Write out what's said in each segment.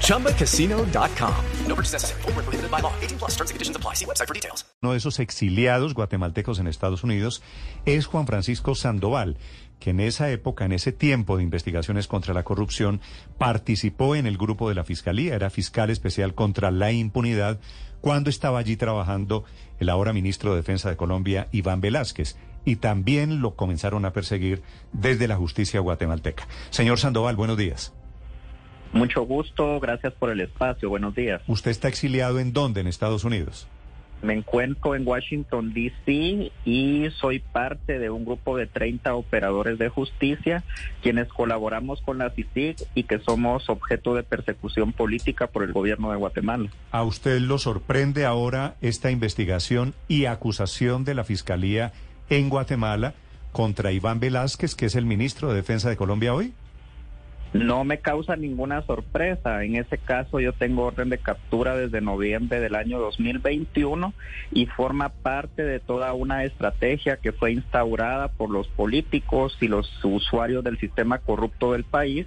ChumbaCasino.com. No purchase necessary. Full prohibited by law. 18 plus terms and conditions apply. See website for details. Uno de esos exiliados guatemaltecos en Estados Unidos es Juan Francisco Sandoval, que en esa época, en ese tiempo de investigaciones contra la corrupción, participó en el grupo de la Fiscalía. Era fiscal especial contra la impunidad cuando estaba allí trabajando el ahora ministro de Defensa de Colombia, Iván Velázquez, y también lo comenzaron a perseguir desde la justicia guatemalteca. Señor Sandoval, buenos días. Mucho gusto, gracias por el espacio, buenos días. ¿Usted está exiliado en dónde, en Estados Unidos? Me encuentro en Washington, D.C. y soy parte de un grupo de 30 operadores de justicia, quienes colaboramos con la CICIG y que somos objeto de persecución política por el gobierno de Guatemala. ¿A usted lo sorprende ahora esta investigación y acusación de la Fiscalía en Guatemala contra Iván Velázquez, que es el ministro de Defensa de Colombia hoy? No me causa ninguna sorpresa. En ese caso yo tengo orden de captura desde noviembre del año 2021 y forma parte de toda una estrategia que fue instaurada por los políticos y los usuarios del sistema corrupto del país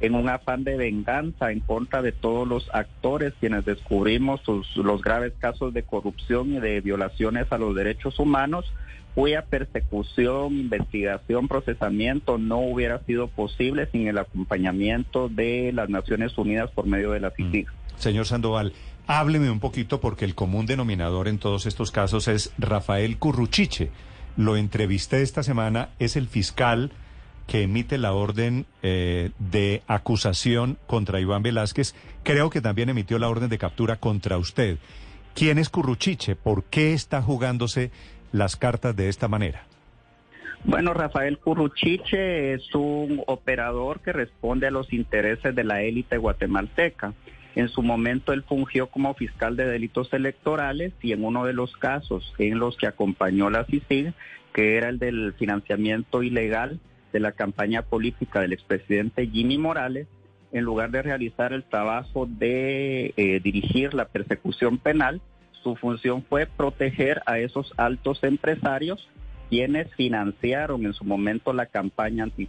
en un afán de venganza en contra de todos los actores quienes descubrimos los graves casos de corrupción y de violaciones a los derechos humanos cuya persecución, investigación, procesamiento no hubiera sido posible sin el acompañamiento de las Naciones Unidas por medio de la CICIG. Mm. Señor Sandoval, hábleme un poquito porque el común denominador en todos estos casos es Rafael Curruchiche. Lo entrevisté esta semana, es el fiscal que emite la orden eh, de acusación contra Iván Velázquez. Creo que también emitió la orden de captura contra usted. ¿Quién es Curruchiche? ¿Por qué está jugándose las cartas de esta manera? Bueno, Rafael Curruchiche es un operador que responde a los intereses de la élite guatemalteca. En su momento él fungió como fiscal de delitos electorales y en uno de los casos en los que acompañó la CICIG, que era el del financiamiento ilegal de la campaña política del expresidente Jimmy Morales, en lugar de realizar el trabajo de eh, dirigir la persecución penal, su función fue proteger a esos altos empresarios quienes financiaron en su momento la campaña anti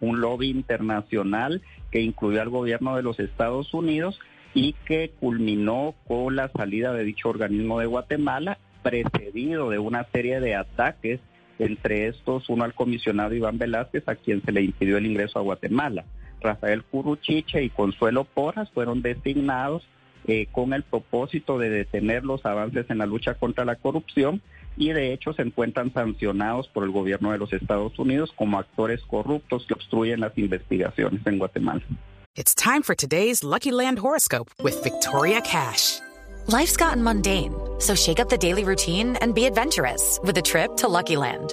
un lobby internacional que incluyó al gobierno de los Estados Unidos y que culminó con la salida de dicho organismo de Guatemala, precedido de una serie de ataques, entre estos uno al comisionado Iván Velázquez, a quien se le impidió el ingreso a Guatemala. Rafael Curuchiche y Consuelo Porras fueron designados eh, con el propósito de detener los avances en la lucha contra la corrupción y de hecho se encuentran sancionados por el gobierno de los Estados Unidos como actores corruptos que obstruyen las investigaciones en Guatemala. It's time for today's Lucky Land horoscope with Victoria Cash. Life's gotten mundane, so shake up the daily routine and be adventurous with a trip to Lucky Land.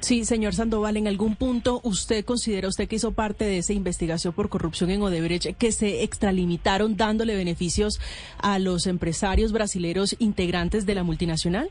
Sí, señor Sandoval, ¿en algún punto usted considera, usted que hizo parte de esa investigación por corrupción en Odebrecht, que se extralimitaron dándole beneficios a los empresarios brasileños integrantes de la multinacional?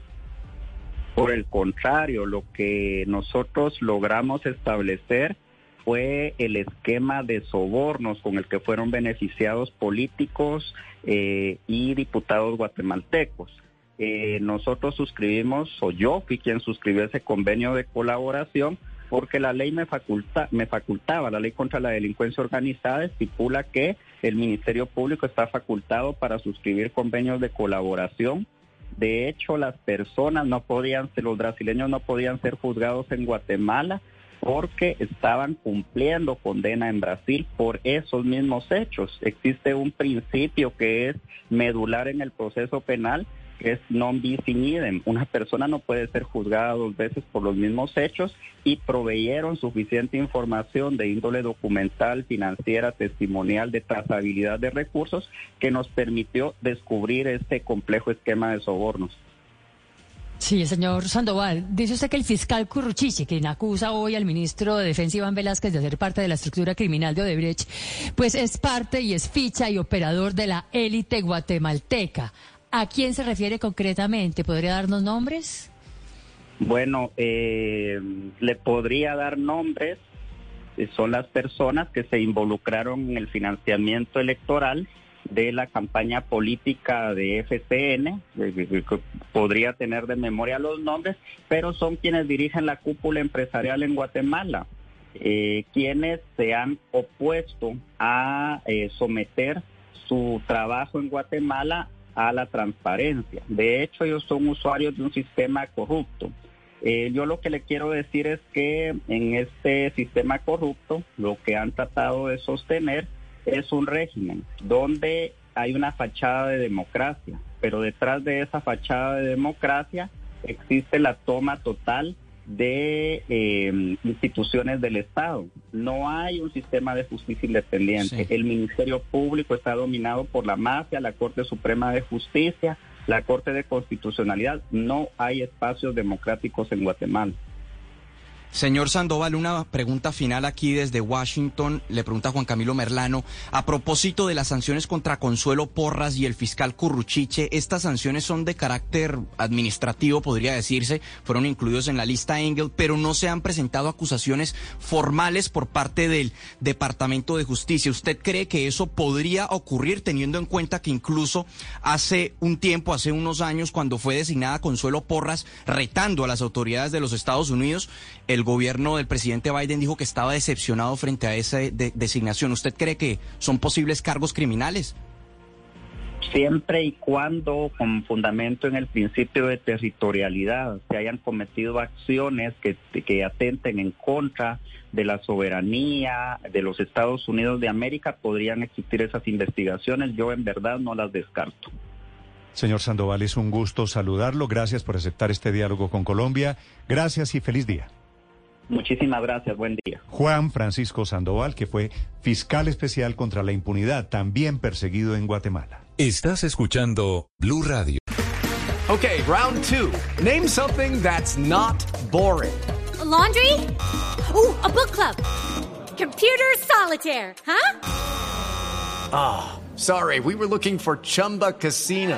Por el contrario, lo que nosotros logramos establecer fue el esquema de sobornos con el que fueron beneficiados políticos eh, y diputados guatemaltecos. Eh, nosotros suscribimos, o yo fui quien suscribió ese convenio de colaboración, porque la ley me, faculta, me facultaba, la ley contra la delincuencia organizada estipula que el Ministerio Público está facultado para suscribir convenios de colaboración. De hecho, las personas no podían, los brasileños no podían ser juzgados en Guatemala porque estaban cumpliendo condena en Brasil por esos mismos hechos. Existe un principio que es medular en el proceso penal que es non bis in idem. Una persona no puede ser juzgada dos veces por los mismos hechos y proveyeron suficiente información de índole documental, financiera, testimonial, de trazabilidad de recursos que nos permitió descubrir este complejo esquema de sobornos. Sí, señor Sandoval, dice usted que el fiscal Curruchiche, quien acusa hoy al ministro de Defensa Iván Velázquez de ser parte de la estructura criminal de Odebrecht, pues es parte y es ficha y operador de la élite guatemalteca. ¿A quién se refiere concretamente? ¿Podría darnos nombres? Bueno, eh, le podría dar nombres. Eh, son las personas que se involucraron en el financiamiento electoral de la campaña política de FCN, podría tener de memoria los nombres, pero son quienes dirigen la cúpula empresarial en Guatemala, eh, quienes se han opuesto a eh, someter su trabajo en Guatemala a la transparencia. De hecho, ellos son usuarios de un sistema corrupto. Eh, yo lo que le quiero decir es que en este sistema corrupto lo que han tratado de sostener es un régimen donde hay una fachada de democracia, pero detrás de esa fachada de democracia existe la toma total de eh, instituciones del Estado. No hay un sistema de justicia independiente. El Ministerio Público está dominado por la mafia, la Corte Suprema de Justicia, la Corte de Constitucionalidad. No hay espacios democráticos en Guatemala. Señor Sandoval, una pregunta final aquí desde Washington. Le pregunta Juan Camilo Merlano. A propósito de las sanciones contra Consuelo Porras y el fiscal Curruchiche, estas sanciones son de carácter administrativo, podría decirse. Fueron incluidos en la lista Engel, pero no se han presentado acusaciones formales por parte del Departamento de Justicia. ¿Usted cree que eso podría ocurrir teniendo en cuenta que incluso hace un tiempo, hace unos años, cuando fue designada Consuelo Porras, retando a las autoridades de los Estados Unidos, el gobierno del presidente Biden dijo que estaba decepcionado frente a esa designación. ¿Usted cree que son posibles cargos criminales? Siempre y cuando, con fundamento en el principio de territorialidad, se hayan cometido acciones que, que atenten en contra de la soberanía de los Estados Unidos de América, podrían existir esas investigaciones. Yo en verdad no las descarto. Señor Sandoval, es un gusto saludarlo. Gracias por aceptar este diálogo con Colombia. Gracias y feliz día. Muchísimas gracias, buen día. Juan Francisco Sandoval, que fue fiscal especial contra la impunidad, también perseguido en Guatemala. Estás escuchando Blue Radio. Okay, round two. Name something that's not boring. laundry? Ooh, a book club. Computer solitaire, huh? Ah, oh, sorry, we were looking for Chumba Casino.